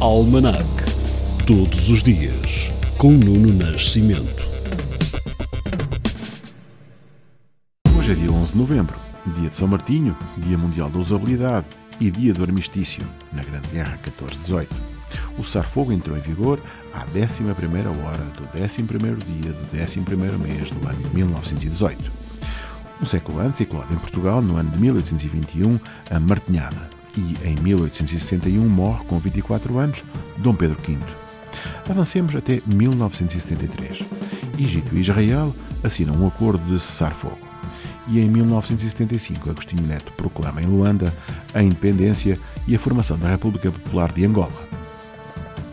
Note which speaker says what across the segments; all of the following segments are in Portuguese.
Speaker 1: Almanac. Todos os dias, com Nuno Nascimento.
Speaker 2: Hoje é dia 11 de novembro, dia de São Martinho, dia mundial da usabilidade e dia do armistício, na Grande Guerra 14-18. O cessar-fogo entrou em vigor à 11ª hora do 11º dia do 11º mês do ano de 1918. Um século antes, eclode em Portugal, no ano de 1821, a Martinhada, e em 1861 morre com 24 anos Dom Pedro V. Avancemos até 1973. Egito e Israel assinam um acordo de cessar-fogo. E em 1975, Agostinho Neto proclama em Luanda a independência e a formação da República Popular de Angola.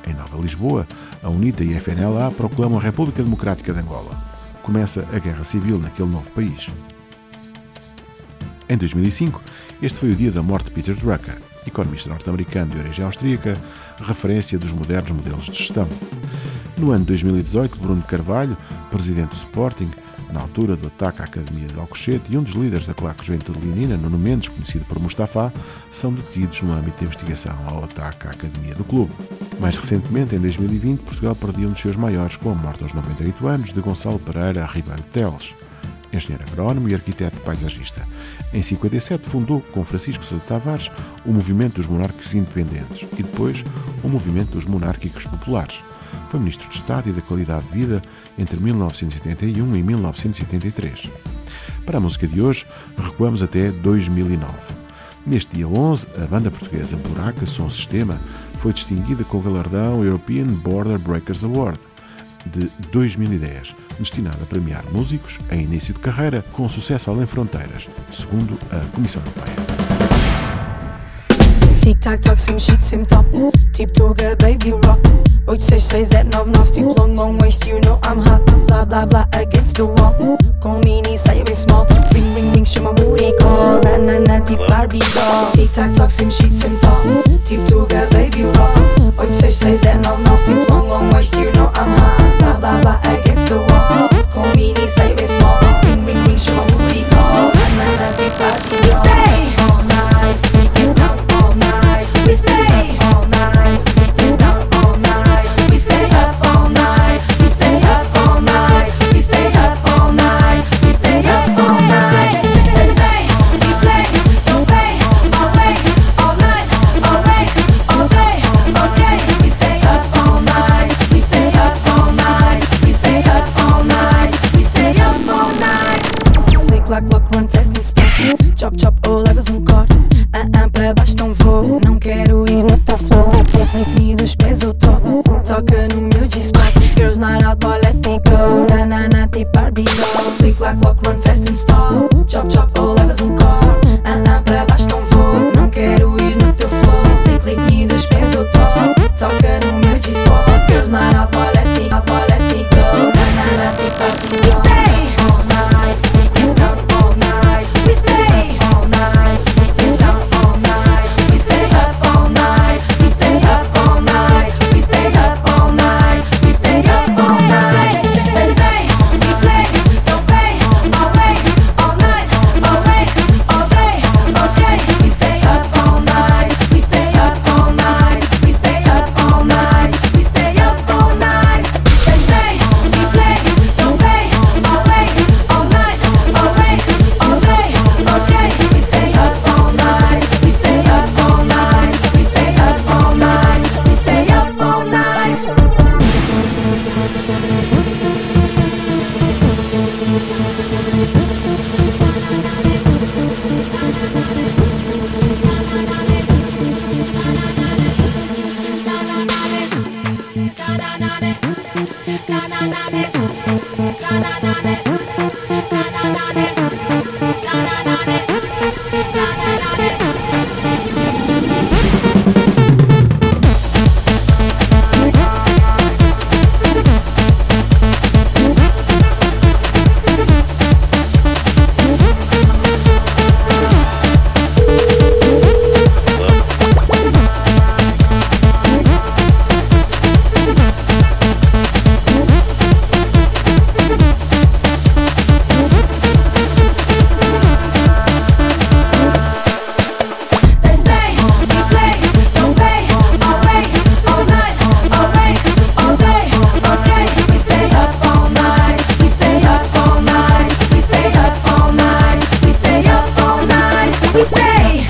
Speaker 2: Em Nova Lisboa, a UNITA e a FNLA proclamam a República Democrática de Angola. Começa a guerra civil naquele novo país. Em 2005, este foi o dia da morte de Peter Drucker, economista norte-americano de origem austríaca, referência dos modernos modelos de gestão. No ano de 2018, Bruno Carvalho, presidente do Sporting, na altura do ataque à Academia de Alcochete, e um dos líderes da claque Juventude Leonina, Nuno Mendes, conhecido por Mustafa, são detidos no âmbito de investigação ao ataque à Academia do clube. Mais recentemente, em 2020, Portugal perdeu um dos seus maiores com a morte aos 98 anos de Gonçalo Pereira Ribeiro Teles, engenheiro agrónomo e arquiteto paisagista. Em 57 fundou com Francisco Sousa Tavares o Movimento dos Monárquicos Independentes e depois o Movimento dos Monárquicos Populares. Foi Ministro de Estado e da Qualidade de Vida entre 1981 e 1983. Para a música de hoje, recuamos até 2009. Neste dia 11, a banda portuguesa Buraca Som Sistema foi distinguida com o galardão European Border Breakers Award de 2010, destinado a premiar músicos em início de carreira com sucesso além fronteiras, segundo a Comissão Europeia.
Speaker 3: Tic tac toc, sim shit, sim top. Tip baby rock. 8669 tip long long waist, you know I'm hot. Against the wall. Small. Ring ring ring. Na na na, Barbie doll. Tic tac toc, sim shit, sim top. Tip baby rock. 8669 tip long long waist, you know quero ir no teu flow. Make me dos pés ao top. Toca no meu G-spot. Girls not out, boy, let me go. Na, na, na, tipo Barbie doll. Click, clack, lock, run fast and stop. Chop, chop, We stay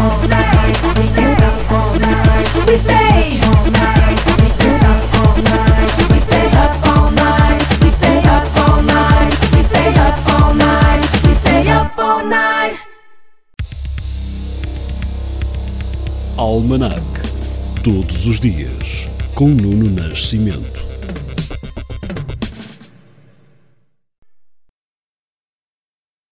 Speaker 3: stay stay up all night. Stay up all night. Stay up all night. Stay up all night.
Speaker 1: Almanac. Todos os dias. Com Nuno Nascimento.